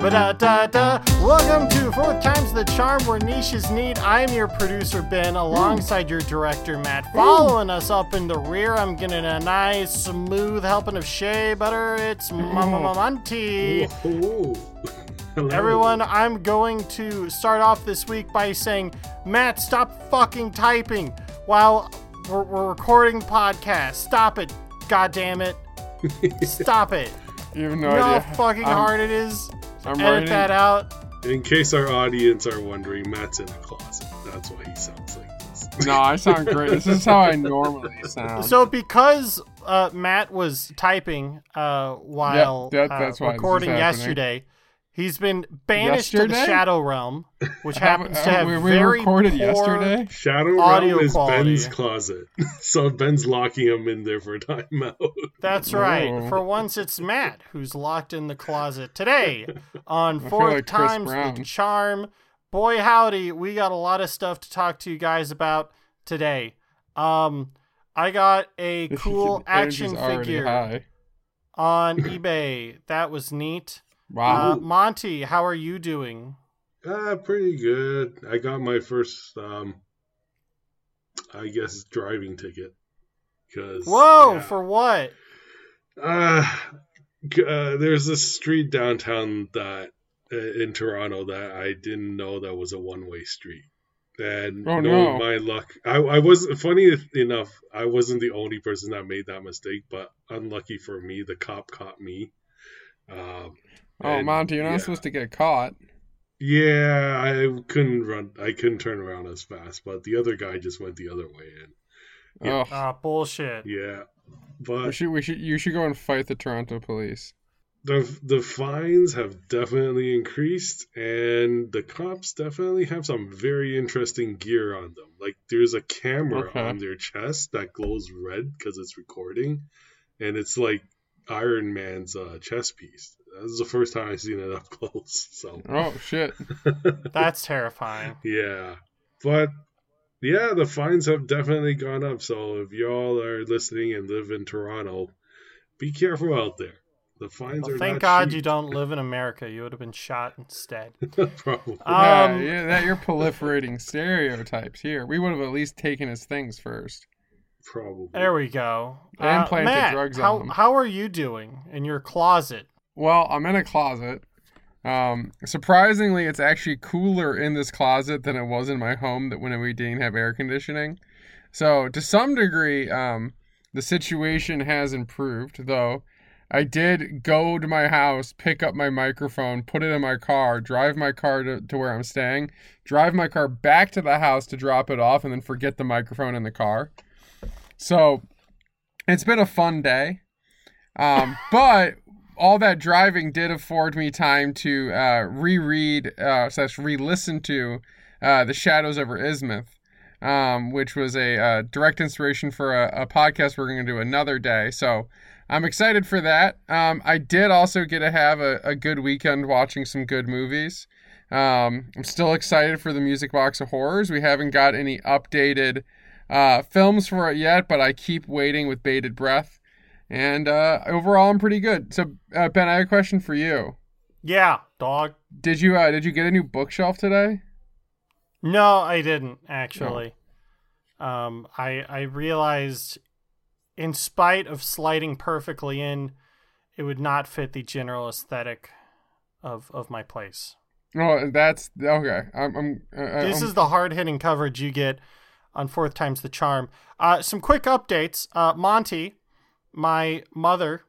Ba-da-da-da. Welcome to Fourth Time's the Charm where niches need. I'm your producer Ben alongside your director Matt. Following us up in the rear, I'm getting a nice smooth helping of shea butter. It's mm. Mama Monty. Ooh. Everyone, I'm going to start off this week by saying, Matt, stop fucking typing while we're, we're recording podcast. Stop it. God damn it. Stop it. You have no You know idea. how fucking I'm- hard it is? I'm Edit writing. that out. In case our audience are wondering, Matt's in a closet. That's why he sounds like this. No, I sound great. This is how I normally sound. So because uh, Matt was typing uh, while Yeah, that- that's uh, why this recording happening. yesterday, he's been banished to the Shadow Realm, which How- happens to uh, have we, we very recorded poor- yesterday. Shadow Audio Realm is quality. Ben's closet. so Ben's locking him in there for a timeout. That's right. No. For once, it's Matt who's locked in the closet today on feel Fourth like Chris Times the Charm. Boy, howdy, we got a lot of stuff to talk to you guys about today. Um, I got a cool action figure high. on eBay. That was neat. Wow. Uh, Monty, how are you doing? Ah, pretty good. I got my first, um, I guess, driving ticket. Cause, Whoa, yeah. for what? Uh, uh, there's this street downtown that uh, in Toronto that I didn't know that was a one-way street. And Oh, no. my luck, I, I was funny enough. I wasn't the only person that made that mistake, but unlucky for me, the cop caught me. Um, oh, and, Monty, you're not yeah. supposed to get caught. Yeah, I couldn't run. I couldn't turn around as fast, but the other guy just went the other way. And Yeah. Oh, Ah, bullshit. yeah, we but should, we should, you should go and fight the Toronto police. the the fines have definitely increased and the cops definitely have some very interesting gear on them like there's a camera Okay. on their chest that glows red because it's recording and it's like iron man's uh, chest piece this is the first time i've seen it up close so Oh shit. That's terrifying. yeah but yeah the fines have definitely gone up so if y'all are listening and live in toronto be careful out there the fines Well, are thank not God cheap. you don't live in America. You would have been shot instead. Probably. yeah, Um, yeah, that you're proliferating stereotypes here. We would have at least taken his things first. Probably. There we go. They Uh, implanted Matt, drugs on how, him. how are you doing in your closet? Well, I'm in a closet. Um, surprisingly, it's actually cooler in this closet than it was in my home that when we didn't have air conditioning. So to some degree, um, the situation has improved. Though I did go to my house, pick up my microphone, put it in my car, drive my car to, to where I'm staying, drive my car back to the house to drop it off, and then forget the microphone in the car. So it's been a fun day. Um, but all that driving did afford me time to uh, reread uh, slash re-listen to uh, the Shadows over Innsmouth, um, which was a uh, direct inspiration for a, a podcast we're going to do another day. So I'm excited for that. Um, I did also get to have a, a good weekend watching some good movies. Um, I'm still excited for the Music Box of Horrors. We haven't got any updated uh, films for it yet, but I keep waiting with bated breath. And uh, overall, I'm pretty good. So, uh, Ben, I have a question for you. Yeah, dog. Did you uh, did you get a new bookshelf today? No, I didn't actually. Um, I I realized, in spite of sliding perfectly in, it would not fit the general aesthetic of of my place. Oh, that's okay. I'm. I'm uh, This I'm- is the hard hitting coverage you get on Fourth Time's the Charm. Uh, some quick updates. Uh, Monty, my mother,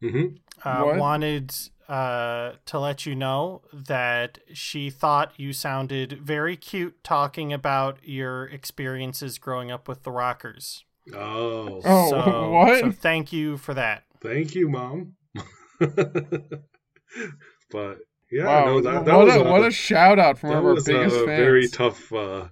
hmm uh, wanted uh, to let you know that she thought you sounded very cute talking about your experiences growing up with the Rockers. Oh, Oh, what? So thank you for that. thank you, mom. but yeah, wow. no, that, that what, was a, what a shout out from one of our biggest a fans. very tough uh,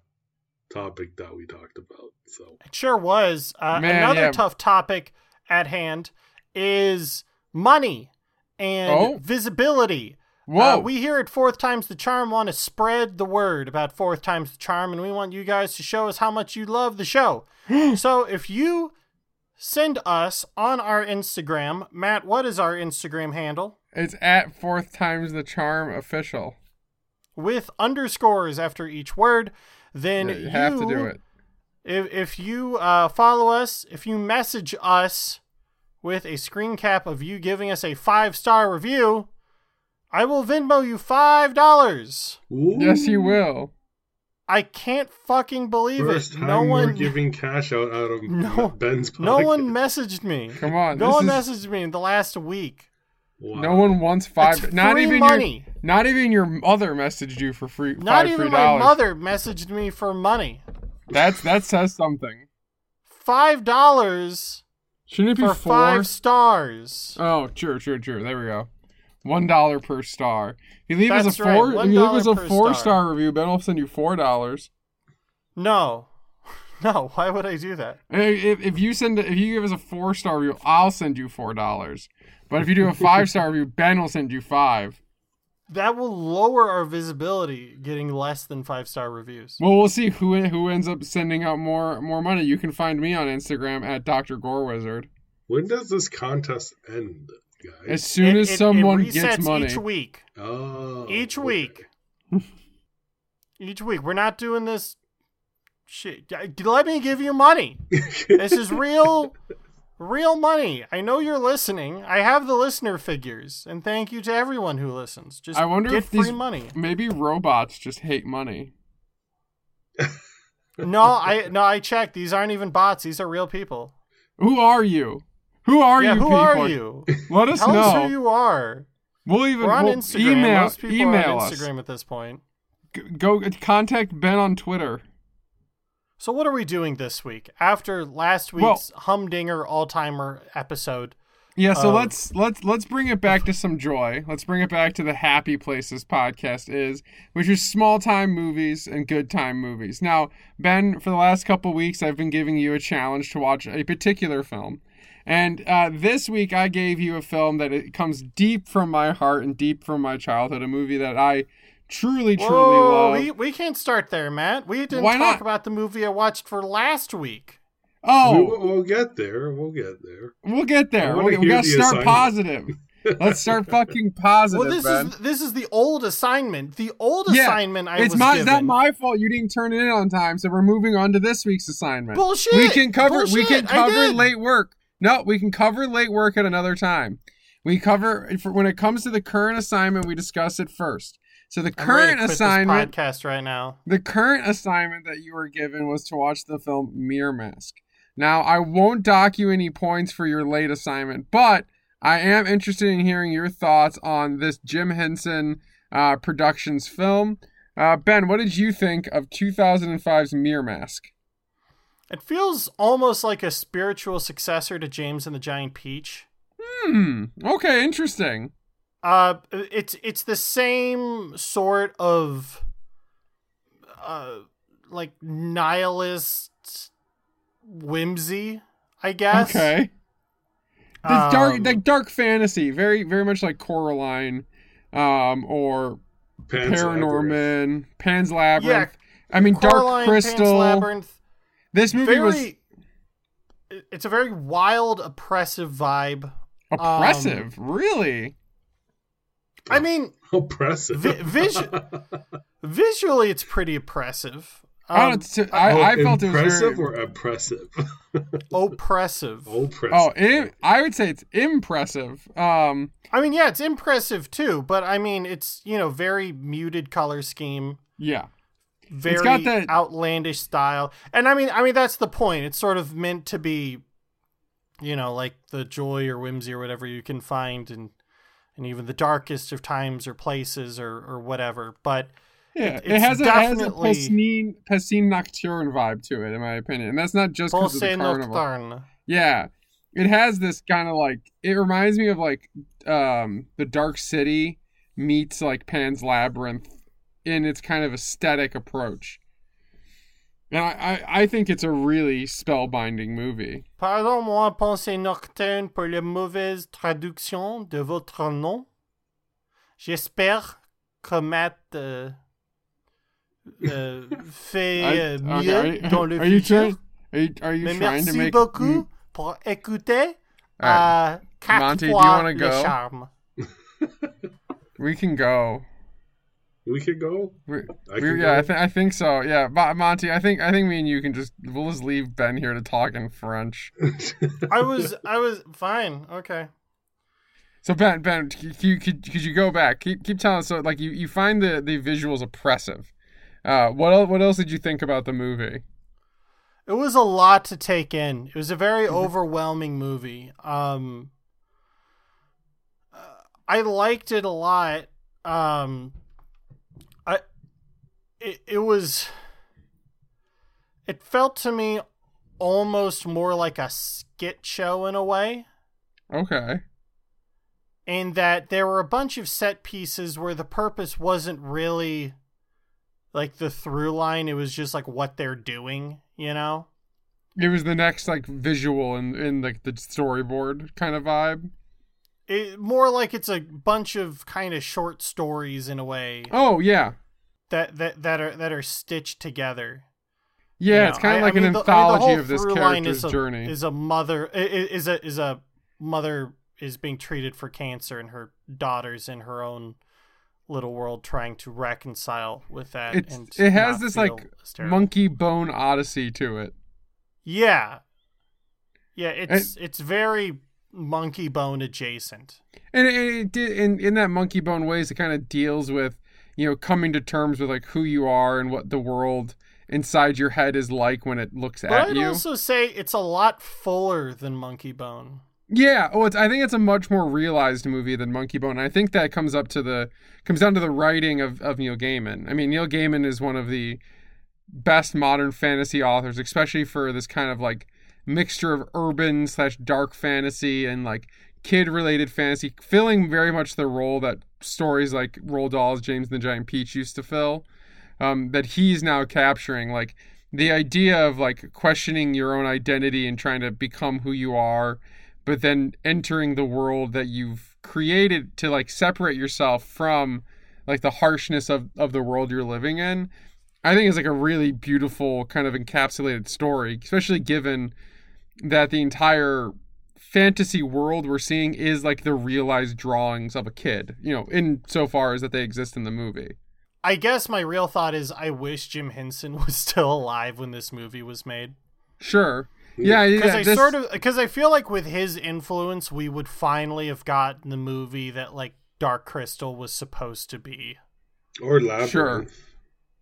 topic that we talked about. So It sure was. Uh, Man, another yeah. tough topic at hand is money and Oh. visibility. Whoa. Uh, we here at Fourth Times the Charm want to spread the word about Fourth Times the Charm, and we want you guys to show us how much you love the show. so if you send us on our Instagram, Matt, what is our Instagram handle? It's at fourth times the charm official. with underscores after each word. Then Yeah, you have to do it. If if you uh, follow us, if you message us with a screen cap of you giving us a five star review, I will Venmo you five dollars. Yes, you will. I can't fucking believe First it. time No we're one, giving cash out out of No- Ben's pocket. no one messaged me. Come on. No one is- messaged me in the last week. Wow. No one wants five. It's not free even money. your. Not even your mother messaged you for free. Not five even free my dollars. mother messaged me for money. That's that says something. Five dollars Shouldn't it be for four? five stars. Oh, sure, sure, sure. There we go. One dollar per star. If you leave us That's a four. if you leave us a four star. star review, Ben will send you four dollars. No, no. Why would I do that? If, if you send if you give us a four star review, I'll send you four dollars. But if you do a five star review, Ben will send you five. That will lower our visibility getting less than five star reviews. Well, we'll see who who ends up sending out more more money. You can find me on Instagram at Dr. Gore Wizard. When does this contest end, guys? As soon It- as it- it someone resets gets money, each week. oh, Each okay. week. Each week. We're not doing this shit. Let me give you money. This is real, real money. I know you're listening. I have the listener figures, and thank you to everyone who listens. Just I wonder get if free these- money. maybe robots just hate money. No, I no, I checked. These aren't even bots. These are real people. Who are you? Who are yeah, you who people? are you? Let us Tell know. us who you are. We'll even We're on we'll Instagram. email Most people email are on us. Instagram at this point. G- Go contact Ben on Twitter. So what are we doing this week after last Well- week's humdinger all timer episode? Yeah, so Um, let's let's let's bring it back to some joy. Let's bring it back to the happy place this podcast is, which is small time movies and good time movies. Now, Ben, for the last couple weeks, I've been giving you a challenge to watch a particular film, and uh, this week I gave you a film that it comes deep from my heart and deep from my childhood. A movie that I truly, truly Whoa, love. we we can't start there, Matt. We didn't Why talk not? about the movie I watched for last week. Oh. We, oh, we'll get there. We'll get there. we'll get there. wanna We, we gotta the start assignment. positive. Let's start fucking positive, Well, this Ben. is this is the old assignment. The old Yeah, assignment I it's was my given. not my fault you didn't turn it in on time, so we're moving on to this week's assignment. Bullshit. we can cover we can cover late work. No, we can cover late work at another time. We cover when it comes to the current assignment, we discuss it first. So the I'm ready to current assignment, podcast right now. the current assignment that you were given was to watch the film Mirror Mask. Now, I won't dock you any points for your late assignment, but I am interested in hearing your thoughts on this Jim Henson uh, Productions film. Uh, ben, what did you think of 2005's Mirror Mask? It feels almost like a spiritual successor to James and the Giant Peach. Hmm. Okay, interesting. Uh, it's it's the same sort of uh, like nihilist whimsy, I guess. Okay. The dark, Um, like dark fantasy, very, very much like Coraline, um, or Pan's Labyrinth. Paranorman, Pan's Labyrinth. Yeah, I mean, Coraline, Dark Pan's Crystal. Labyrinth. This movie was It's a very wild, oppressive vibe. oppressive. really? I mean, Oppressive. Vi- visu- visually, it's pretty oppressive. I, Um, don't, I, Oh, I felt it was impressive very. or oppressive? oppressive. oppressive. Oh, im I would say it's impressive. Um, I mean, yeah, it's impressive too, but I mean, it's you know very muted color scheme, yeah, very got that- outlandish style, and I mean, I mean that's the point. It's sort of meant to be, you know, like the joy or whimsy or whatever you can find in, in even the darkest of times or places or or whatever. But yeah. It- It, has a, it has a definitely- Passine Nocturne vibe to it, in my opinion, and that's not just because of the carnival. Nocturne. Yeah. It has this kind of like it reminds me of like um the Dark City meets like Pan's Labyrinth in its kind of aesthetic approach. And I, I, I think it's a really spellbinding movie. Pardon-moi, pensée nocturne pour la mauvaise traduction de votre nom. J'espère que Matt euh, euh, fait I- euh, okay, mieux you- dans le are you futur. trying are you, are you Mais trying to merci make beaucoup pour écouter right. euh, quatre Monty, do you fois wanna le go? charme. we can go. We could go. We, I we- can yeah, I, go. th- I think so. Yeah, Mo- Monty, I think I think me and you can just we'll just leave Ben here to talk in French. I was I was fine. Okay. So Ben, Ben, could you could, could you go back? Keep keep telling us. So like you, you find the the visuals oppressive. Uh, what else, what else did you think about the movie? It was a lot to take in. It was a very overwhelming movie. Um uh, I liked it a lot. Um I it, it was it felt to me almost more like a skit show in a way. Okay. in that there were a bunch of set pieces where the purpose wasn't really like the through line it was just like what they're doing you know It was the next like visual in in like the storyboard kind of vibe. it, more like it's a bunch of kind of short stories in a way Oh yeah, that that that are that are stitched together yeah. You it's kind of like I mean, an the- I mean, the anthology of this character's is a, journey. is a mother is a is a mother is being treated for cancer and her daughter's in her own little world trying to reconcile with that It's and it has this like terrible. Monkeybone odyssey to it. Yeah. Yeah, it's it's very Monkeybone adjacent. And it, it did in in that Monkeybone ways. It kind of deals with you know coming to terms with like who you are and what the world inside your head is like when it looks But at I'd you. also say it's a lot fuller than Monkeybone. Yeah, oh, it's. I think it's a much more realized movie than Monkeybone. I think that comes up to the comes down to the writing of of Neil Gaiman. I mean, Neil Gaiman is one of the best modern fantasy authors, especially for this kind of like mixture of urban slash dark fantasy and like kid related fantasy, filling very much the role that stories like Roald Dahl's, James and the Giant Peach used to fill. Um, that he's now capturing, like the idea of like questioning your own identity and trying to become who you are but then entering the world that you've created to like separate yourself from like the harshness of, of the world you're living in i think is like a really beautiful kind of encapsulated story especially given that the entire fantasy world we're seeing is like the realized drawings of a kid you know in so far as that they exist in the movie I guess my real thought is I wish Jim Henson was still alive when this movie was made. sure yeah Because yeah I this- sort of because I feel like with his influence we would finally have gotten the movie that like Dark Crystal was supposed to be. Or Labyrinth. Sure.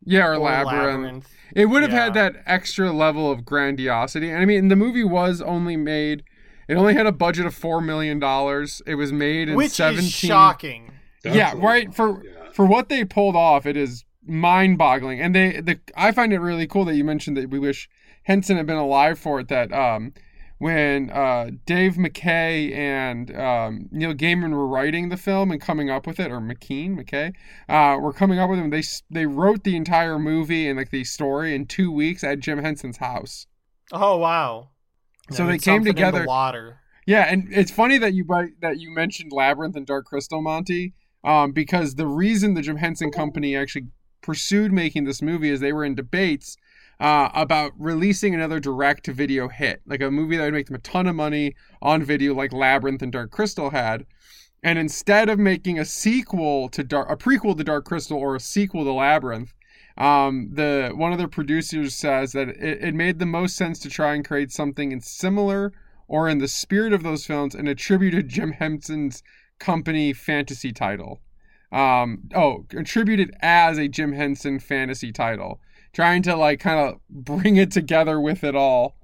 yeah or, Or labyrinth. It would have had that extra level of grandiosity. And I mean, the movie was only made. It only had a budget of four million dollars. It was made in Which seventeen. is shocking. That's yeah, right. For yeah. for what they pulled off, it is mind-boggling. And they, the I find it really cool that you mentioned that we wish Henson had been alive for it. That um, when uh, Dave McKay and um, Neil Gaiman were writing the film and coming up with it, or McKean McKay, uh, were coming up with it. They they wrote the entire movie and like the story in two weeks at Jim Henson's house. Oh wow. So they came in the together- water. Yeah, and it's funny that you that you mentioned Labyrinth and Dark Crystal, Monty, um, because the reason the Jim Henson Company actually pursued making this movie is they were in debates uh, about releasing another direct-to-video hit, like a movie that would make them a ton of money on video, like Labyrinth and Dark Crystal had. And instead of making a sequel to Dark, a prequel to Dark Crystal or a sequel to Labyrinth, um, the one of the producers says that it, it made the most sense to try and create something in similar or in the spirit of those films and attributed Jim Henson's company fantasy title. Um, oh, attributed as a Jim Henson fantasy title, trying to like kind of bring it together with it all.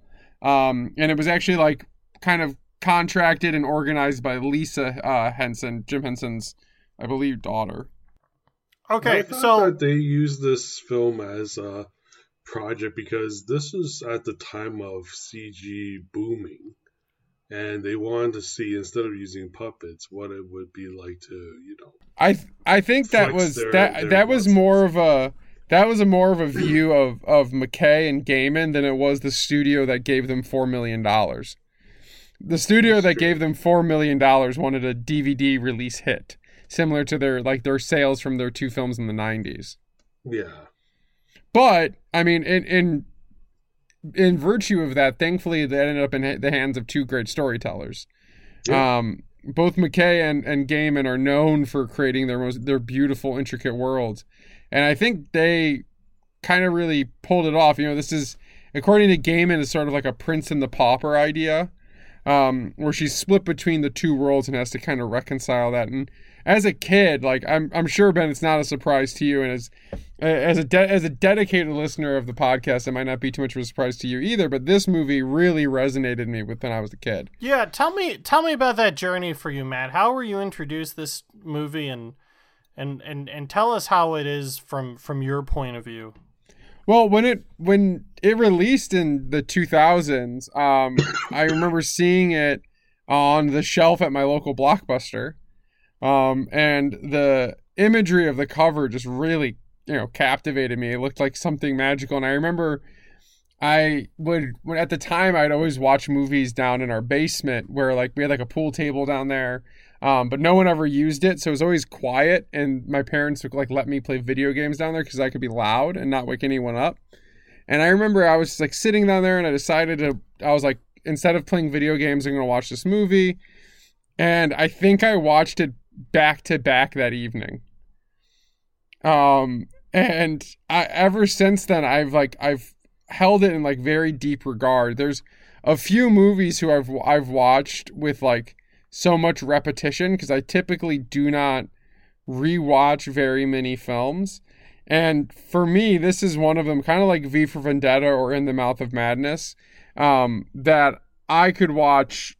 Um, and it was actually like kind of contracted and organized by Lisa uh, Henson, Jim Henson's, I believe, daughter. Okay, I so that they used this film as a project because this was at the time of CG booming, and they wanted to see instead of using puppets, what it would be like to, you know, I I think that was their- that their that was more of a that was a more of a view of of McKay and Gaiman than it was the studio that gave them four million dollars. The studio That's that true. gave them four million dollars wanted a DVD release hit, similar to their like their sales from their two films in the nineties. yeah, But I mean, in in in virtue of that, thankfully, that ended up in the hands of two great storytellers. Yeah. Um, both McKay and and Gaiman are known for creating their most their beautiful, intricate worlds, and I think they kind of really pulled it off. You know, this is according to Gaiman, is sort of like a Prince and the Pauper idea, um, where she's split between the two worlds and has to kind of reconcile that. And as a kid, like I'm, I'm sure Ben, it's not a surprise to you, and as as a de- as a dedicated listener of the podcast, it might not be too much of a surprise to you either. But this movie really resonated me with when I was a kid. Yeah, tell me tell me about that journey for you, Matt. How were you introduced this movie, and and and and tell us how it is from from your point of view. Well, when it when it released in the 2000s, um, I remember seeing it on the shelf at my local Blockbuster, um, and the imagery of the cover just really you know captivated me. It looked like something magical, and I remember I would when at the time I'd always watch movies down in our basement where like we had like a pool table down there. Um, but no one ever used it, so it was always quiet. And my parents would like let me play video games down there because I could be loud and not wake anyone up. And I remember I was like sitting down there, and I decided to. I was like, instead of playing video games, I'm gonna watch this movie. And I think I watched it back to back that evening. Um, and I, ever since then i've like i've held it in like very deep regard there's a few movies who i've i've watched with like so much repetition because i typically do not rewatch very many films. And for me this is one of them kind of like v for vendetta or in the mouth of madness um, that i could watch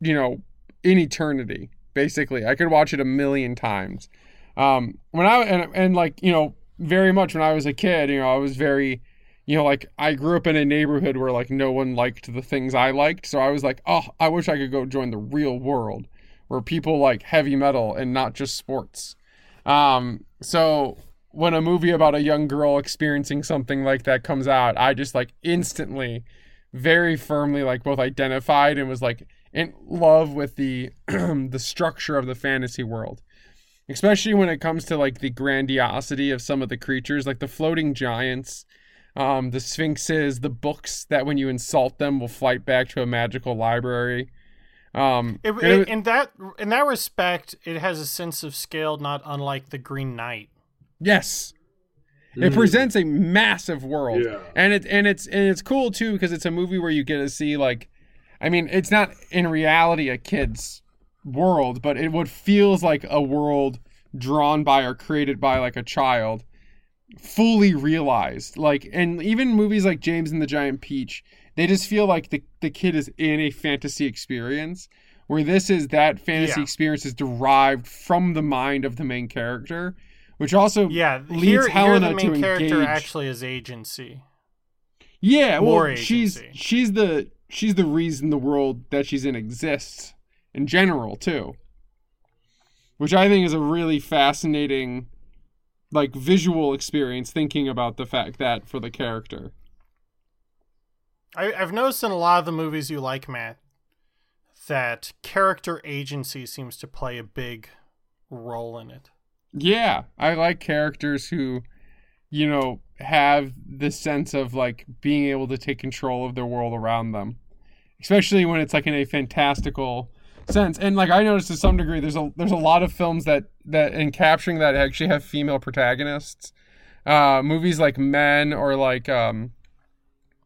you know in eternity basically. I could watch it a million times. Um, when i and, and like you know very much when I was a kid, you know, I was very, you know, like I grew up in a neighborhood where like no one liked the things I liked. So I was like, oh, I wish I could go join the real world where people like heavy metal and not just sports. Um, so when a movie about a young girl experiencing something like that comes out, I just like instantly, very firmly like both identified and was like in love with the the structure of the fantasy world especially when it comes to like the grandiosity of some of the creatures, like the floating giants, um, the sphinxes, the books that when you insult them will flight back to a magical library. Um, it, it, in that in that respect, it has a sense of scale not unlike the Green Knight. Yes, it mm. presents a massive world, yeah. and it and it's and it's cool too because it's a movie where you get to see like, I mean, it's not in reality a kid's world, but it what feels like a world drawn by or created by like a child fully realized. Like and even movies like James and the Giant Peach, they just feel like the the kid is in a fantasy experience where this is that fantasy yeah. experience is derived from the mind of the main character, which also yeah leads here, Helena here the main to character engage. actually has agency. Yeah, More well, agency. she's she's the she's the reason the world that she's in exists in general too which i think is a really fascinating like visual experience thinking about the fact that for the character. I, i've noticed in a lot of the movies you like matt that character agency seems to play a big role in it. Yeah i like characters who you know have the sense of like being able to take control of their world around them. Especially when it's like in a fantastical sense. And like I noticed to some degree, there's a there's a lot of films that that in capturing that actually have female protagonists. Uh, movies like Men or like um,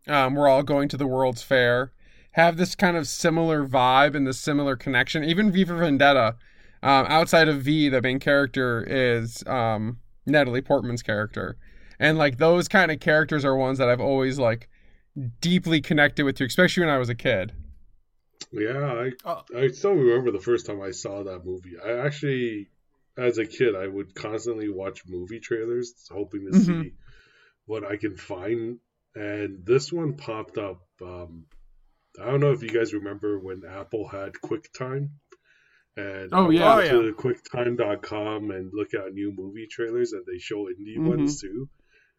um, We're All Going to the World's Fair have this kind of similar vibe and this similar connection. Even V for Vendetta, um, outside of V, the main character is um, Natalie Portman's character, and like those kind of characters are ones that I've always like deeply connected with, you, especially when I was a kid. Yeah, I uh, I still remember the first time I saw that movie. I actually, as a kid, I would constantly watch movie trailers, hoping to mm-hmm. see what I can find. And this one popped up. Um, I don't know if you guys remember when Apple had QuickTime. And oh yeah, oh, to QuickTime.com and look at new movie trailers, and they show indie mm-hmm. ones too.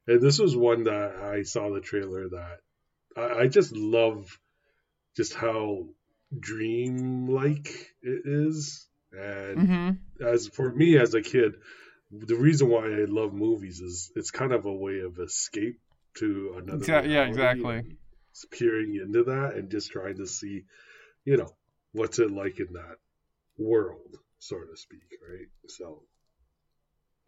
And this was one that I saw the trailer that I, I just love just how dream-like it is. And mm-hmm. as for me as a kid, the reason why I love movies is it's kind of a way of escape to another. Exa- yeah, exactly. Peering into that and just trying to see, you know, what's it like in that world, so to speak, right? So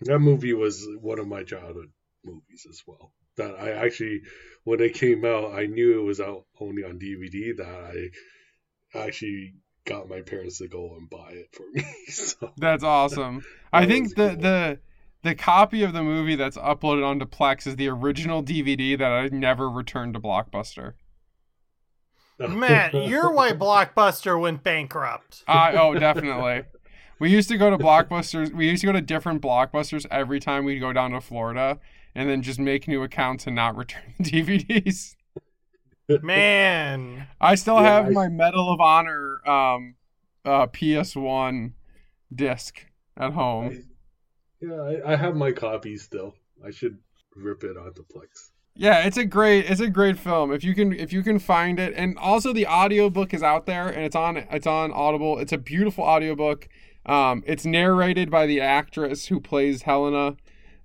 that movie was one of my childhood movies as well. That I actually, when it came out, I knew it was out only on DVD. That I actually got my parents to go and buy it for me. so That's awesome. That I think the cool. the the copy of the movie that's uploaded onto Plex is the original DVD that I never returned to Blockbuster. Oh. Matt, you're why Blockbuster went bankrupt. I oh definitely. We used to go to Blockbusters. We used to go to different Blockbusters every time we'd go down to Florida, and then just make new accounts and not return the DVDs. Man. I still Yeah, have I- my Medal of Honor um, uh, PS1 disc at home. I- yeah, I, I have my copy still. I should rip it onto Plex. Yeah, it's a great it's a great film. If you can if you can find it and also the audiobook is out there and it's on it's on Audible. It's a beautiful audiobook. Um it's narrated by the actress who plays Helena.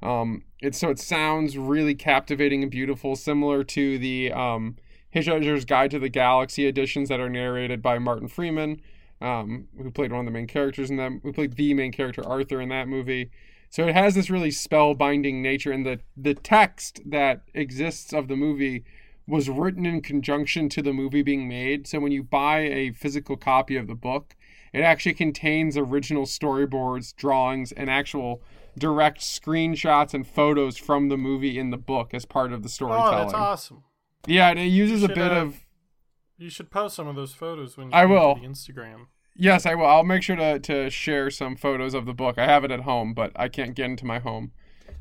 Um it's so it sounds really captivating and beautiful similar to the um Hitchhiker's Guide to the Galaxy editions that are narrated by Martin Freeman, um, who played one of the main characters in them, who played the main character Arthur in that movie. So it has this really spellbinding nature, and the the text that exists of the movie was written in conjunction to the movie being made. So when you buy a physical copy of the book, it actually contains original storyboards, drawings, and actual direct screenshots and photos from the movie in the book as part of the storytelling. Oh, that's awesome. Yeah, and it uses a bit uh, of You should post some of those photos when I will. the Instagram. Yes, I will. I'll make sure to, to share some photos of the book. I have it at home, but I can't get into my home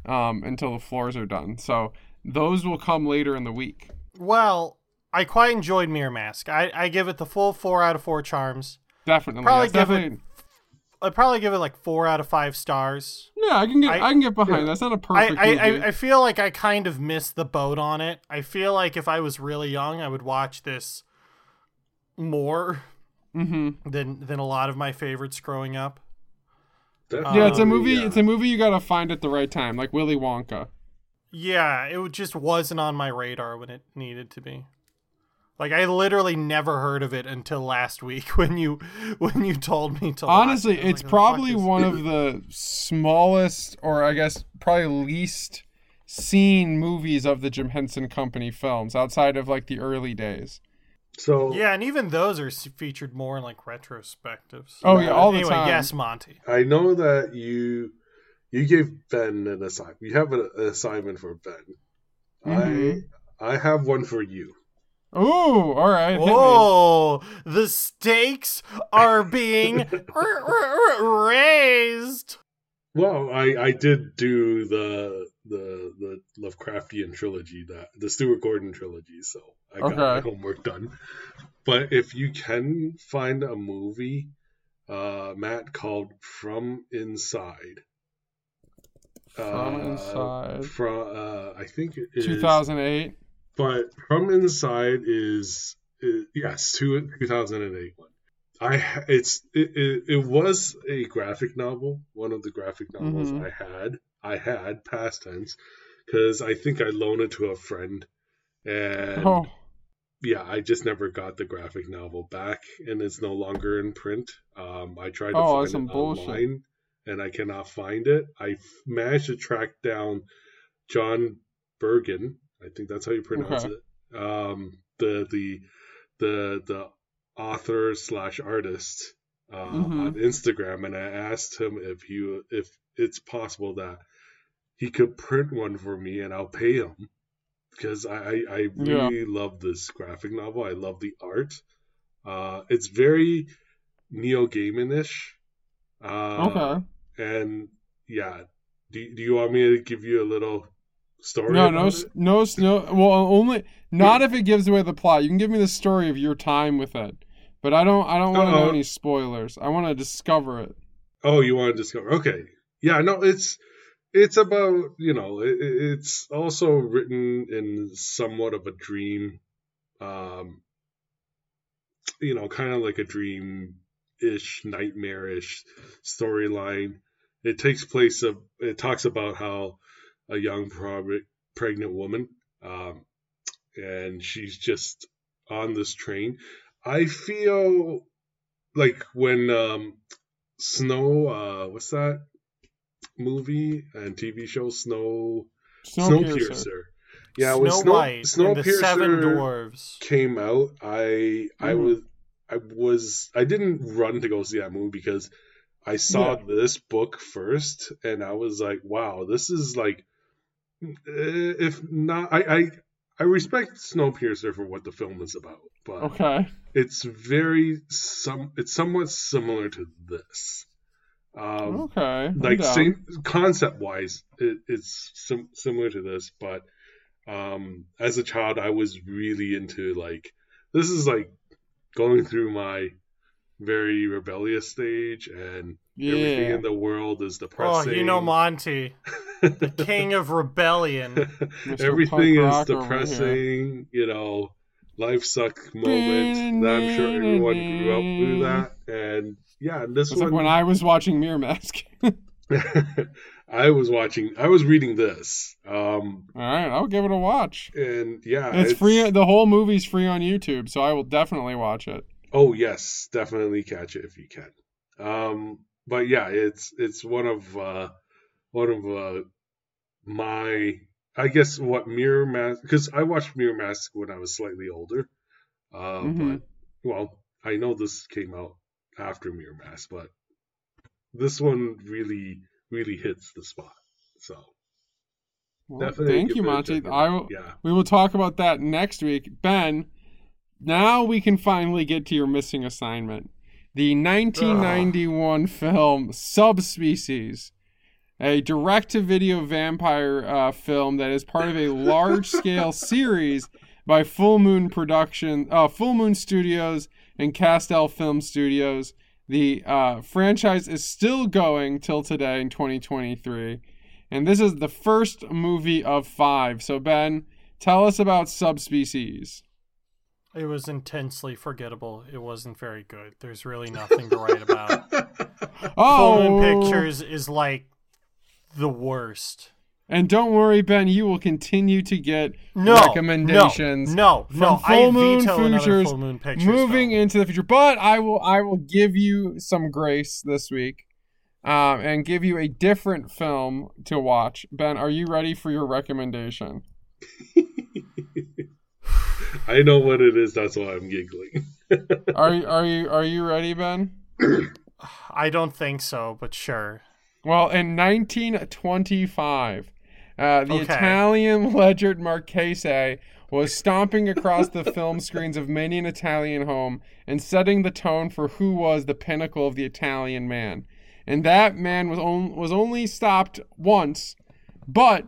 um, until the floors are done. So those will come later in the week. Well, I quite enjoyed Mirror Mask. I, I give it the full four out of four charms. Definitely. Probably yes, give it- definitely. I'd probably give it like four out of five stars. Yeah, I can get I, I- can get behind. Yeah. That's not a perfect I, movie. I, I feel like I kind of missed the boat on it. I feel like if I was really young, I would watch this more hmm than than a lot of my favorites growing up. Yeah, it's a movie. yeah. It's a movie you gotta find at the right time, like Willy Wonka. Yeah, it just wasn't on my radar when it needed to be. Like I literally never heard of it until last week when you when you told me to. Honestly, it. It's like, "Oh, probably one of the smallest, or I guess probably least seen movies of the Jim Henson Company films outside of like the early days. So Yeah, and even those are featured more in like retrospectives. Oh yeah, all the anyway, time. yes, Monty. I know that you you gave Ben an assignment. You have an, an assignment for Ben. Mhm. I I have one for you. Ooh, all right. Whoa. Oh, the stakes are being r- r- r- raised. Well, I I did do the the the Lovecraftian trilogy that the Stuart Gordon trilogy, so I got my homework done. But if you can find a movie, uh, Matt called From Inside. From Uh, Inside. From uh, I think it is 2008. But From Inside is, is yes, two, 2008 one. I it's it, it, it was a graphic novel, one of the graphic novels Mhm. I had. I had past tense because I think I loaned it to a friend, and Oh, yeah, I just never got the graphic novel back, and it's no longer in print. Um, I tried to Oh, find it bullshit. online, and I cannot find it. I managed to track down John Bergin. I think that's how you pronounce Okay. it. Um, the the the the author slash artist uh, Mhm. on Instagram, and I asked him if he if it's possible that he could print one for me, and I'll pay him because I, I, I Yeah. really love this graphic novel. I love the art. Uh, it's very Neil Gaiman ish. Uh, okay. And yeah, do, do you want me to give you a little story? No, no, it? no, no. Well, only not if it gives away the plot. You can give me the story of your time with it, but I don't. I don't want to know any spoilers. I want to discover it. Oh, you want to discover? Okay, yeah, no, it's it's about you know it, it- it's also written in somewhat of a dream, um, you know, kind of like a dream-ish, nightmare-ish storyline. It takes place of it talks about how a young pregnant woman, um, and she's just on this train. I feel like when um, Snow. Uh, what's that movie and TV show? Snow. Snowpiercer. Snowpiercer. Yeah, Snow when Snow, White and the Seven Snowpiercer Dwarves. came out, I I Mhm. was I was I didn't run to go see that movie because I saw Yeah. this book first, and I was like, wow, this is like, if not, I I, I respect Snowpiercer for what the film is about, but Okay. it's very some it's somewhat similar to this. Um, Okay. Like same concept wise it, it's sim- similar to this but um as a child i was really into like this is like going through my very rebellious stage and everything Yeah. in the world is Oh, depressing you know Monty, the king of rebellion. Everything is Rock over here. depressing you know life suck moment that i'm sure everyone grew up through that and yeah this It's one like when I was watching Mirror Mask. I was watching. I was reading this. Um, All right, I'll give it a watch. and yeah, It's, free. The whole movie's free on YouTube, so I will definitely watch it. Oh yes, definitely catch it if you can. Um, but yeah, it's it's one of uh, one of uh, my I guess what Mirror Mask because I watched Mirror Mask when I was slightly older. Uh, Mhm. But well, I know this came out after Mirror Mask, but this one really really hits the spot. So Well, definitely. thank you, Monty. I will, yeah. we will talk about that next week. Ben, now we can finally get to your missing assignment. The 1991 film Subspecies, a direct to video vampire uh, film that is part of a large scale series by Full Moon Production, uh, Full Moon Studios and Castel Film Studios. The uh, franchise is still going till today in 2023. And this is the first movie of five. So, Ben, tell us about Subspecies. It was intensely forgettable. It wasn't very good. There's really nothing to write about. Oh, Full Moon Pictures is like the worst. And don't worry, Ben, you will continue to get No recommendations. No, no, from no. Full I Moon veto Futures Full Moon Pictures moving film. into the future. But I will I will give you some grace this week. Um, and give you a different film to watch. Ben, are you ready for your recommendation? I know what it is. That's why I'm giggling. Are you are you are you ready, Ben? I don't think so, but sure. Well, in 1925, uh, the Okay. Italian legend Maciste was stomping across the film screens of many an Italian home and setting the tone for who was the pinnacle of the Italian man. And that man was, on, was only stopped once, but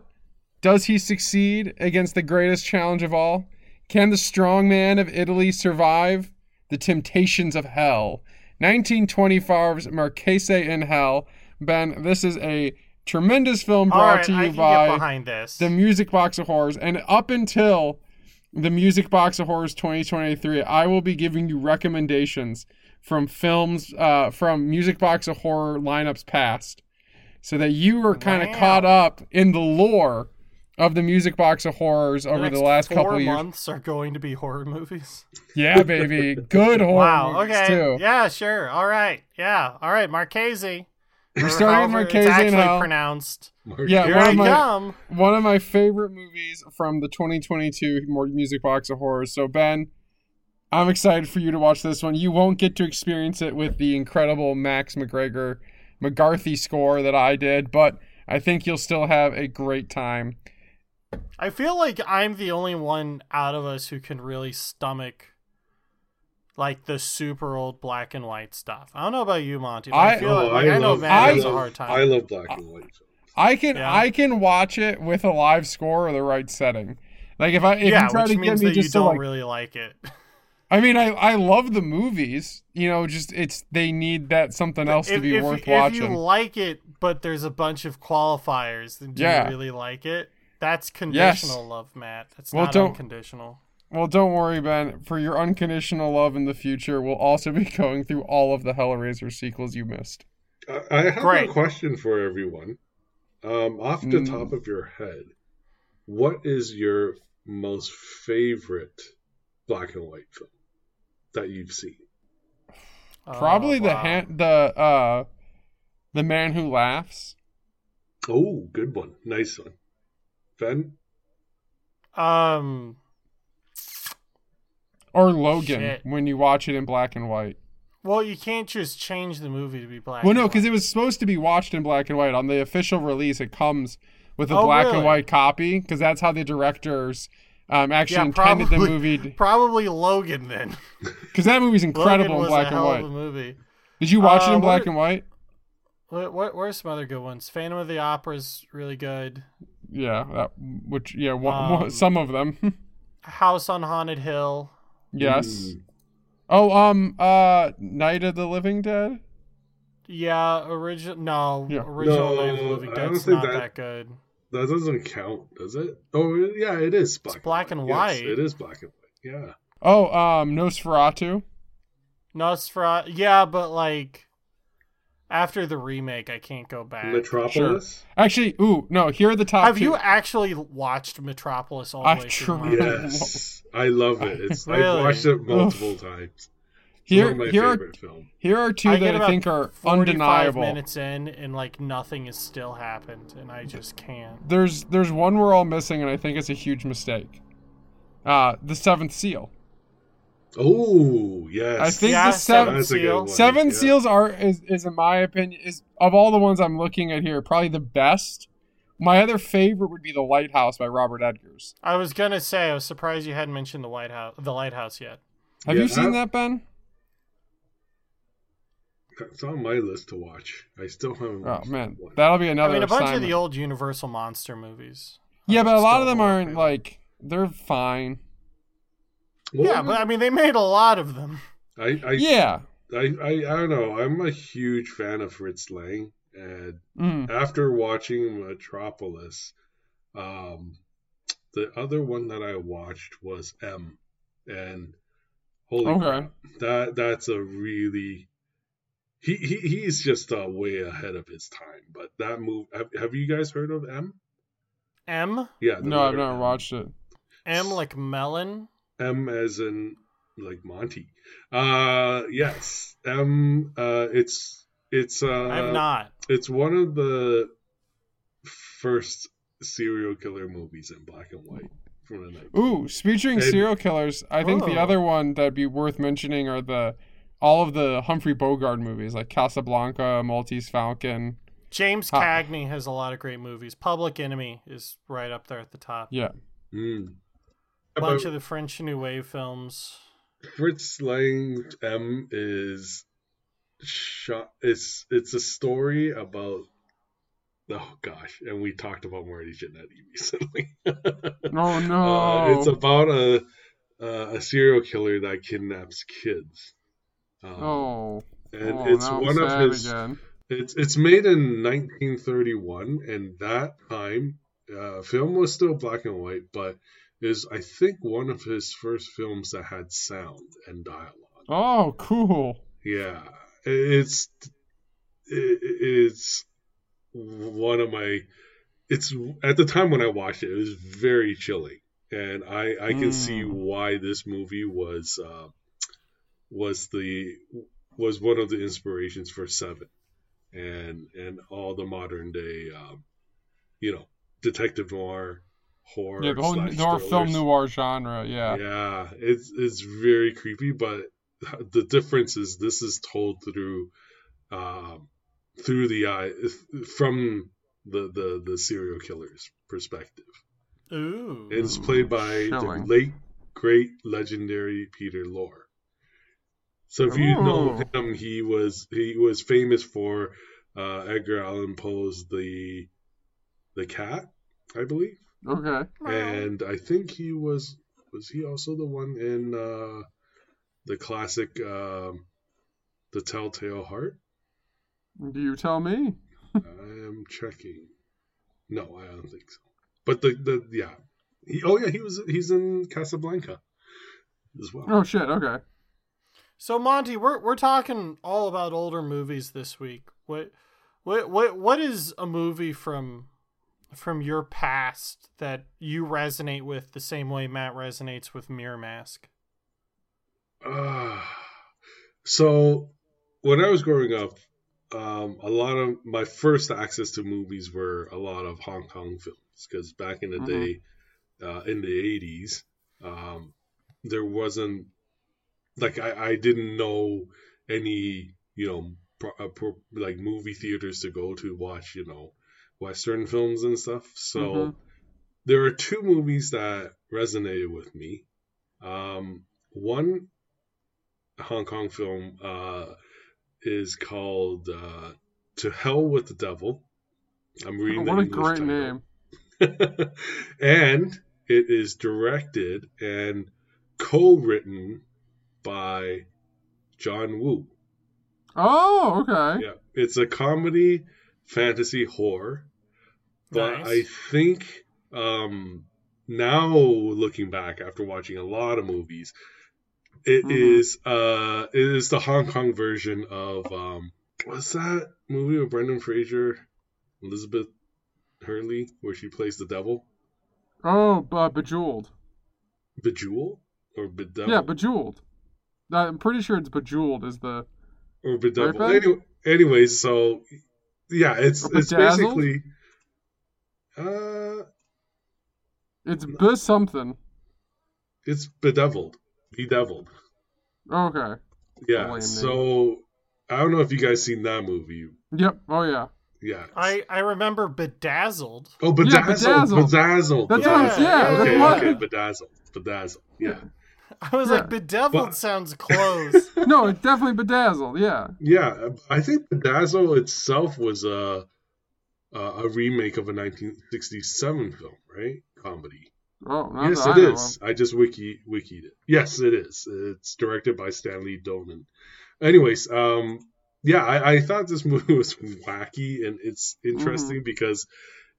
does he succeed against the greatest challenge of all? Can the strong man of Italy survive the temptations of hell? 1925's Maciste in Hell. Ben, this is a tremendous film brought right, to you by behind this. the Music Box of Horrors. And up until the Music Box of Horrors 2023, I will be giving you recommendations from films, uh, from Music Box of Horror lineups past, so that you are kind of Wow. caught up in the lore of the Music Box of Horrors over the, next last couple of years. months are going to be horror movies. Yeah, baby. Good horror wow. movies, Okay. too. Yeah. Sure. All right. Yeah. All right. Maciste. We Or started with however Maciste It's and actually Hell. pronounced. Yeah, Here one I of my come. one of my favorite movies from the 2022 Music Box of Horrors. So Ben, I'm excited for you to watch this one. You won't get to experience it with the incredible Max McGregor McGarthy score that I did, but I think you'll still have a great time. I feel like I'm the only one out of us who can really stomach like the super old black and white stuff. I don't know about you, Monty. But I, I- feel Oh, like, I, know love- Matt I has a hard time. I love black and white films. I can Yeah. I can watch it with a live score or the right setting. Like if I if yeah, you try which to get means me that you just to don't like really like it. I mean I I love the movies. You know, just it's they need that something else to be if, worth if watching. you like it, but there's a bunch of qualifiers, then do Yeah. you really like it? That's conditional love, Matt. That's Well, not don't- unconditional. Well, don't worry, Ben. For your unconditional love in the future, we'll also be going through all of the Hellraiser sequels you missed. I, I have Great. a question for everyone. Um, off the Mm. top of your head, what is your most favorite black and white film that you've seen? Probably Oh, the wow. hand, the uh, The Man Who Laughs. Oh, good one. Nice one. Ben? Um, Or Logan Shit. when you watch it in black and white. well, you can't just change the movie to be black. Well, no, because it was supposed to be watched in black and white. On the official release, it comes with a Oh, black really? and white copy because that's how the directors um, actually Yeah, intended probably- the movie. probably Logan then. Because that movie's incredible Logan in was black a and hell white. of a movie. Did you watch it Uh, in black what- and white? What, what, where's some other good ones? Phantom of the Opera's really good. Yeah, that, which yeah, one, Um, one- some of them. House on Haunted Hill. yes. Mm. Oh, um, uh, Night of the Living Dead. Yeah, original. No, Yeah. original No, Night of the Living I Dead's don't that- that, good. That doesn't count, does it? Oh, yeah, it is black. black and Yes, white. it is black and white. Yeah. Oh, um, Nosferatu. Nosferatu. Yeah, but like after the remake, I can't go back. Metropolis. Actually, ooh, no. Here are the top. Have two. you actually watched Metropolis all the I've way through? tried. Yes, I love it. It's I've watched it multiple times. Here, one of my here, are, favorite films. here are two I that I think are 45 undeniable. minutes in, and like nothing has still happened, and I just can't. There's, there's one we're all missing, and I think it's a huge mistake. Uh, the Seventh Seal. Oh yes, I think Yeah, the seven, That's Seal. one. Seven yeah. Seals are is, is in my opinion is of all the ones I'm looking at here probably the best. My other favorite would be The Lighthouse by Robert Eggers. I was gonna say I was surprised you hadn't mentioned the White House, the Lighthouse yet. Have Yeah, you seen I- that, Ben? It's on my list to watch. I still haven't. Oh watched man, one. that'll be another. I mean, a bunch of the old Universal monster movies. Yeah, but a lot of them aren't like they're fine. Well, Yeah, but I mean, they made a lot of them. I, I, Yeah. I, I, I don't know. I'm a huge fan of Fritz Lang, and Mm. after watching Metropolis, um, the other one that I watched was M, and holy Okay. crap, that that's a really he, he he's just uh, way ahead of his time. But that move, have, have you guys heard of M? M, Yeah, No, I've letter never M. watched it. M like melon. M as in like Monty. Uh, yes, M. Uh, it's it's uh, I'm not. It's one of the first serial killer movies in black and white from the night. Ooh, featuring And- serial killers. I think the Oh. other one that'd be worth mentioning are the all of the Humphrey Bogart movies, like Casablanca, Maltese Falcon. James. Cagney has a lot of great movies. Public Enemy is right up there at the top. Yeah. Mm. A bunch of the French New Wave films. Fritz Lang M is shot. It's it's a story about. Oh gosh, and we talked about Marty Jannetty recently. Oh no. Uh, it's about a uh, a serial killer that kidnaps kids. Um, oh. and oh, it's now I'm one of his. again. It's it's made in 1931, and that time, uh, film was still black and white, but is I think one of his first films that had sound and dialogue. Oh, cool. Yeah, it's it's one of my. It's at the time when I watched it, it was very chilling, and I I can see Mm. why this movie was uh, was the was one of the inspirations for Seven, and and all the modern day, um, you know, detective noir horror. Yeah, the whole slash noir film noir genre. Yeah. Yeah, it's it's very creepy, but the difference is this is told through um, through the eye from the, the the serial killer's perspective. Ooh. It's played by the late great legendary Peter Lorre. So if you know him, he was he was famous for uh, Edgar Allan Poe's the the cat, I believe Okay. and I think he was was he also the one in uh, the classic um, The Telltale Heart? Do you tell me? I am checking. No, I don't think so. But the the yeah, he, oh yeah, he was he's in Casablanca as well. Oh shit. Okay. So Monty, we're we're talking all about older movies this week. What what what what is a movie from from your past that you resonate with the same way Matt resonates with Mirror Mask? Ah, so when I was growing up, um, a lot of my first access to movies were a lot of Hong Kong films because back in the Mhm. day, uh, in the eighties, um, there wasn't like I, I didn't know any you know pro, uh, pro, like movie theaters to go to watch you know Western films and stuff. So Mhm. there are two movies that resonated with me. Um, one Hong Kong film uh, is called uh, "To Hell with the Devil." I'm reading. the what a great title. name. and it is directed and co-written by John Woo. Oh, okay. Yeah, it's a comedy, fantasy, horror. But Nice. I think um, now, looking back after watching a lot of movies, it Mhm. is uh, it is the Hong Kong version of um, what's that movie with Brendan Fraser, Elizabeth Hurley, where she plays the devil, Oh, uh, Bejeweled. Bejewel or Bedevil? Yeah, Bejeweled. I'm pretty sure it's Bejeweled is the. or Bedevil. Ben? Anyway, anyways, so yeah, it's it's basically. Uh, It's B something. it's bedeviled, bedeviled. Okay. Yeah. So I don't know if you guys seen that movie. Yep. Oh yeah. Yeah. I, I remember Bedazzled. Oh, Yeah, bedazzled, Bedazzled. bedazzled. That's bedazzled. yeah, Okay, that's okay, bedazzled, bedazzled. Yeah, I was Yeah. like, Bedeviled But- sounds close. No, it's definitely bedazzled. Yeah. yeah. I think bedazzle itself was a a, a remake of a 1967 film, right? Comedy. Oh, yes, it I is. I just wiki wikied it. Yes, it is. It's directed by Stanley Donen. Anyways, um, yeah, I, I thought this movie was wacky and it's interesting Mm-hmm. because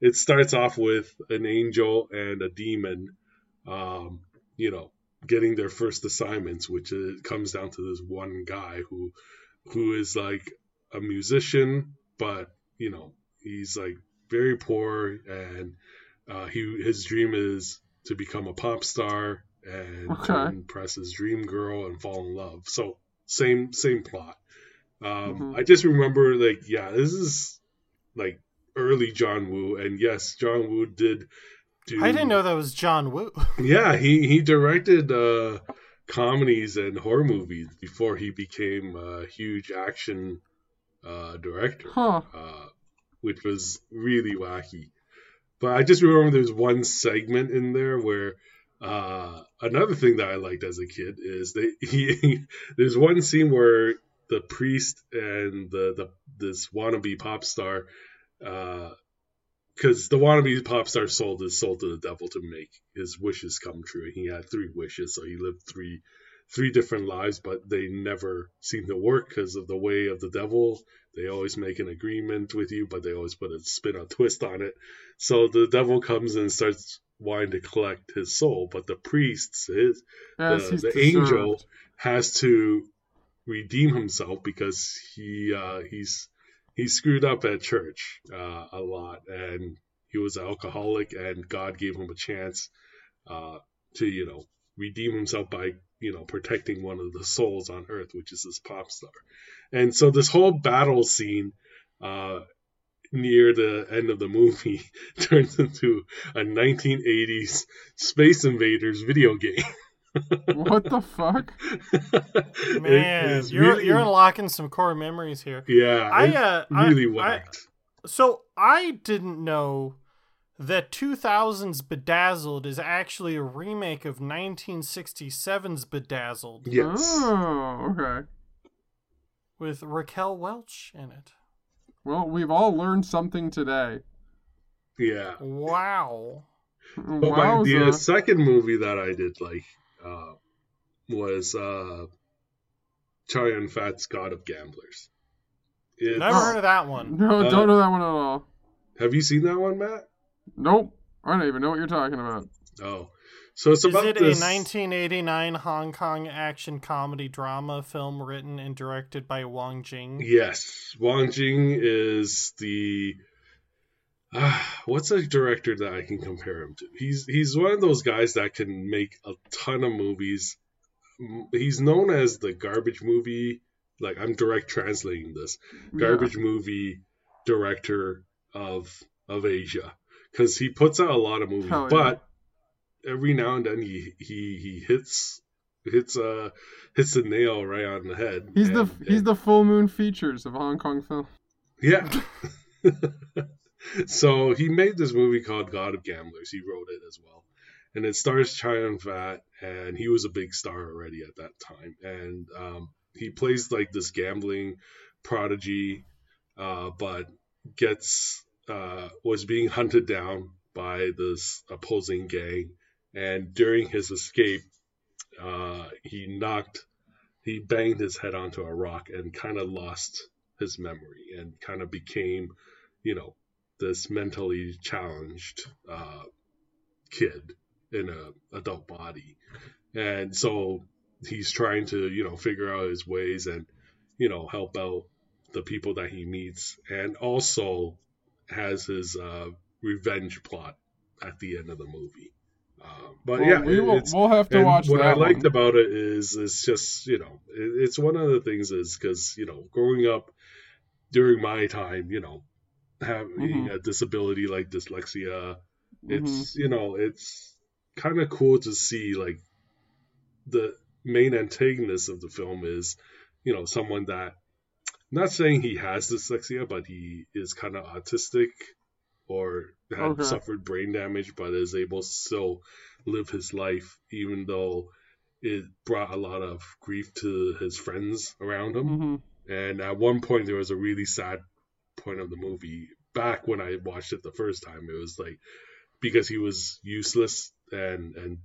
it starts off with an angel and a demon, um, you know, getting their first assignments, which it comes down to this one guy who, who is like a musician, but you know, he's like very poor and uh, he his dream is to become a pop star and Okay. impress his dream girl and fall in love. So same same plot. Um, Mhm. I just remember like yeah, this is like early John Woo, and yes, John Woo did do. I didn't know that was John Woo. Yeah, he he directed uh, comedies and horror movies before he became a huge action uh, director Huh. uh, which was really wacky. But I just remember there's one segment in there where uh, another thing that I liked as a kid is they he, there's one scene where the priest and the, the this wannabe pop star because the wannabe pop star sold his soul to the devil to make his wishes come true. He had three wishes, so he lived three three different lives, but they never seem to work because of the way of the devil. They always make an agreement with you, but they always put a spin a twist on it. So the devil comes and starts wanting to collect his soul, but the priest, his, Yes, the, the angel, has to redeem himself because he uh, he's he screwed up at church uh, a lot, and he was an alcoholic, and God gave him a chance uh, to you know redeem himself by you know protecting one of the souls on Earth, which is this pop star. And so this whole battle scene uh, near the end of the movie turns into a 1980s Space Invaders video game. What the fuck? Man, is you're really- you're unlocking some core memories here. yeah, I it's uh, really I, I, so I didn't know that 2000's Bedazzled is actually a remake of 1967's Bedazzled yes. Oh, okay. with Raquel Welch in it. Well, we've all learned something today. Yeah. Wow. But my, the Wowza. second movie that I did like uh, was uh, Chow Yun Fat's God of Gamblers. It's- Never heard of that one. No, Uh, don't know that one at all. Have you seen that one, Matt? Nope. I don't even know what you're talking about. Oh, so it's Is about it this. a 1989 Hong Kong action comedy drama film written and directed by Wong Jing? Yes, Wong Jing is the. Ah, what's a director that I can compare him to? He's he's one of those guys that can make a ton of movies. He's known as the garbage movie like I'm direct translating this Yeah. garbage movie director of of Asia because he puts out a lot of movies, yeah. but every now and then he he he hits hits uh hits the nail right on the head. He's the And- he's the full moon features of Hong Kong film. yeah. so he made this movie called God of Gamblers. He wrote it as well. And it stars Chai Fat, and he was a big star already at that time. And um, he plays like this gambling prodigy, uh, but gets uh, was being hunted down by this opposing gang. And during his escape, uh, he knocked, he banged his head onto a rock and kind of lost his memory and kind of became, you know, this mentally challenged uh, kid in a adult body, and so he's trying to, you know, figure out his ways and, you know, help out the people that he meets, and also has his uh, revenge plot at the end of the movie. Uh, but Well, yeah, we will, we'll have to watch what I liked one. about it is it's just you know it, it's one of the things is because you know growing up during my time you know having Mhm. a disability like dyslexia Mhm. it's you know it's kind of cool to see like the main antagonist of the film is you know someone that not saying he has dyslexia but he is kind of autistic or had Okay. suffered brain damage but is able to still live his life even though it brought a lot of grief to his friends around him Mhm. and at one point, there was a really sad point of the movie. Back when I watched it the first time, it was like because he was useless and and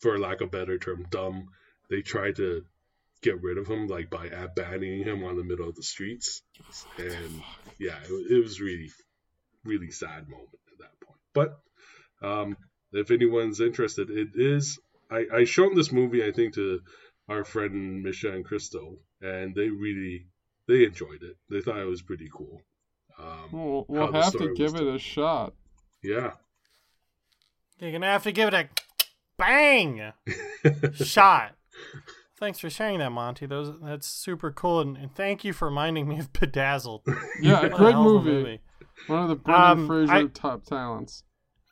for lack of a better term, dumb. They tried to get rid of him like by abandoning him on the middle of the streets, and yeah, it, it was really really sad moment at that point. But um, if anyone's interested, it is. I I shown this movie I think to our friend Misha and Crystal, and they really they enjoyed it. They thought it was pretty cool. Um, We'll, we'll have to give was it a shot. yeah, You're gonna have to give it a bang shot. Thanks for sharing that, Monty. Those that's super cool, and, and thank you for reminding me of Bedazzled. Yeah, a great hell of a movie. One of the Brendan Um, Fraser I- top talents.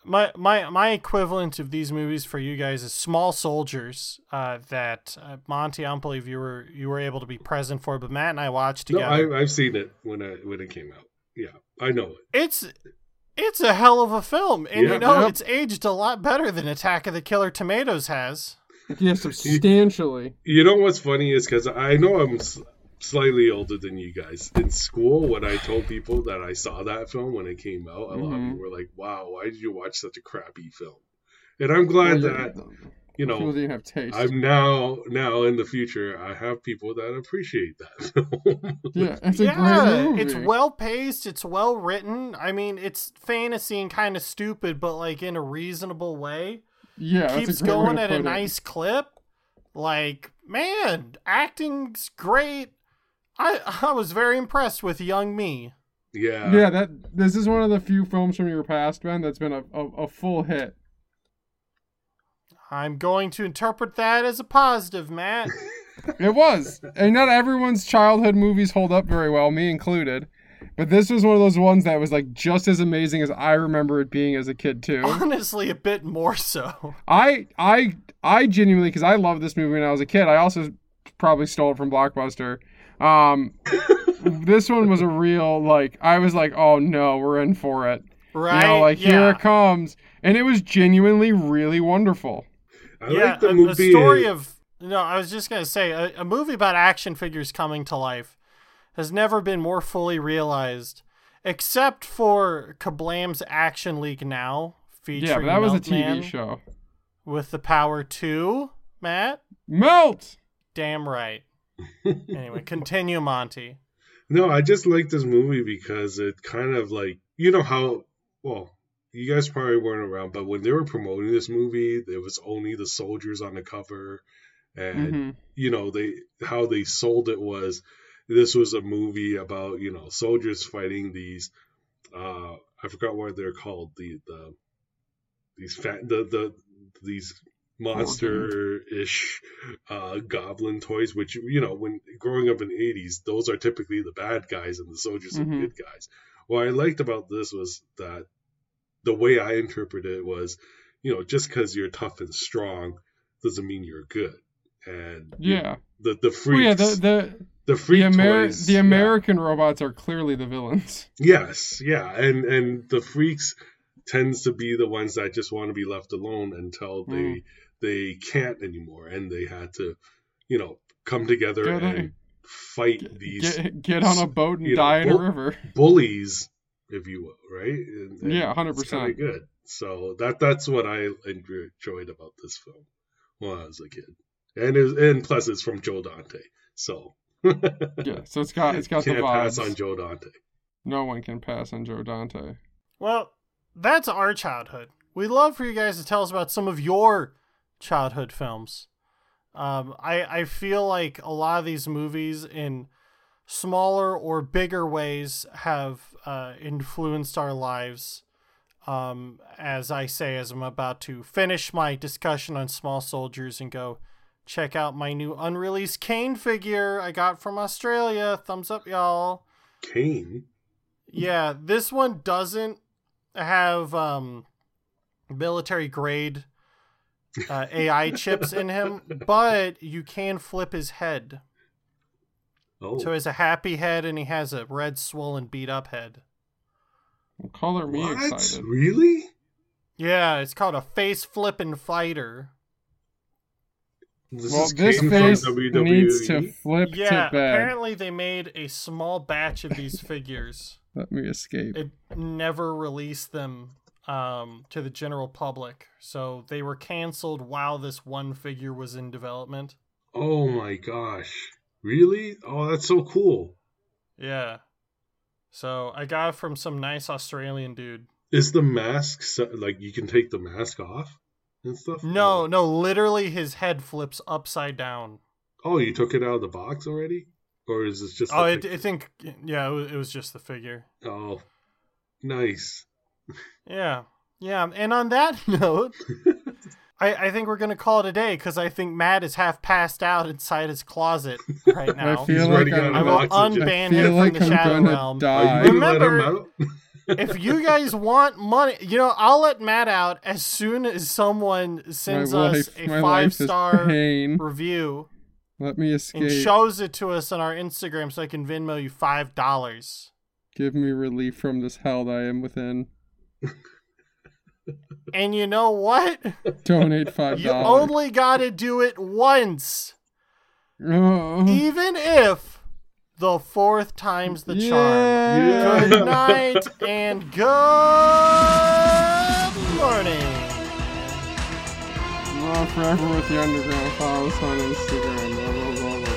My my my equivalent of these movies for you guys is Small Soldiers. Uh, that uh, Monty, I don't believe you were you were able to be present for, but Matt and I watched no, together. I, I've seen it when I when it came out. Yeah, I know it. It's it's a hell of a film, and Yeah. you know Yep. it's aged a lot better than Attack of the Killer Tomatoes has. Yeah, substantially. You know what's funny is because I know I'm s- slightly older than you guys. In school, when I told people that I saw that film when it came out, a lot of Mhm. people were like, "Wow, why did you watch such a crappy film?" And I'm glad Well, that you- you know didn't have taste. I'm now now in the future I have people that appreciate that film. yeah, it's a yeah, great movie. it's well paced. It's well written. I mean, it's fantasy and kind of stupid, but like in a reasonable way. Yeah, Keeps a great way going at a it. nice clip. Like man, acting's great. I I was very impressed with young me. yeah. Yeah, that this is one of the few films from your past, Ben, that's been a, a, a full hit. I'm going to interpret that as a positive, Matt. It was. And not everyone's childhood movies hold up very well, me included. But this was one of those ones that was like just as amazing as I remember it being as a kid too. Honestly, a bit more so. I I I genuinely because I loved this movie when I was a kid. I also probably stole it from Blockbuster. Um, this one was a real like I was like, oh no, we're in for it. Right? You know, like yeah. here it comes, and it was genuinely really wonderful. I yeah, like the a, a movie. story of no. I was just gonna say a, a movie about action figures coming to life has never been more fully realized, except for KaBlam's Action League now, featuring Yeah, but that was a Milkman TV show. with the Power to Matt, Melt. damn right. anyway, continue, Monty. No, I just like this movie because it kind of like you know how well you guys probably weren't around, but when they were promoting this movie, there was only the soldiers on the cover, and hmm you know they how they sold it was this was a movie about you know soldiers fighting these uh I forgot what they're called the the these fat the the these monster-ish uh, goblin toys, which you know, when growing up in the '80s, those are typically the bad guys and the soldiers are Mhm. the good guys. What I liked about this was that the way I interpreted it was, you know, just because you're tough and strong doesn't mean you're good. And Yeah. the the freaks, yeah, the the the freak the, Amer- toys, the yeah. American robots are clearly the villains. Yes, yeah, and and the freaks tends to be the ones that just want to be left alone until they Mm. they can't anymore, and they had to, you know, come together Get and it. fight Get, these get, get on a boat and you know, die in a river. bullies, if you will, right? And, and Yeah, 100%. kinda good. So that that's what I enjoyed about this film when I was a kid, and it was, and plus it's from Joe Dante, so Yeah, so it's got it's got the can't pass on. Joe Dante. No one can pass on Joe Dante. Well, that's our childhood. We'd love for you guys to tell us about some of your childhood films. Um, I I feel like a lot of these movies in smaller or bigger ways have uh, influenced our lives. Um, as I say, as I'm about to finish my discussion on Small Soldiers and go check out my new unreleased Kane figure I got from Australia. Thumbs up, y'all. Kane, Yeah, this one doesn't have um, military grade uh, AI chips in him, but you can flip his head. oh, So he has a happy head and he has a red, swollen, beat up head. Well, color me what? excited. Really? Yeah, it's called a face flipping fighter. This well, is this face needs to flip Yeah, to bed. apparently they made a small batch of these figures. Let me escape. It never released them um, to the general public, so they were canceled while this one figure was in development. Oh my gosh. Really? Oh, that's so cool. Yeah. So I got it from some nice Australian dude. Is the mask so, like you can take the mask off and stuff? No, no, literally his head flips upside down. Oh, you took it out of the box already? Or is this just Oh, the I. I think, yeah, it was, it was just the figure. Oh, nice. Yeah. Yeah. And on that note, I, I think we're going to call it a day because I think Matt is half passed out inside his closet right now. I feel He's like I'm, I of will oxygen. unban I feel him like from the I'm Shadow gonna Realm. Are die. you gonna let him Remember- out? If you guys want money, you know, I'll let Matt out as soon as someone sends my us life, a five star review Let me escape. and shows it to us on our Instagram so I can Venmo you five dollars. Give me relief from this hell that I am within. And you know what? Donate five dollars. You only gotta do it once. Oh. Even if the fourth time's the charm. Yeah. Good night and good morning. Love forever with the underground. Follow us on Instagram. Blah, blah, blah, blah,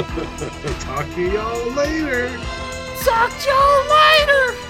blah. Talk to y'all later. Talk to y'all later.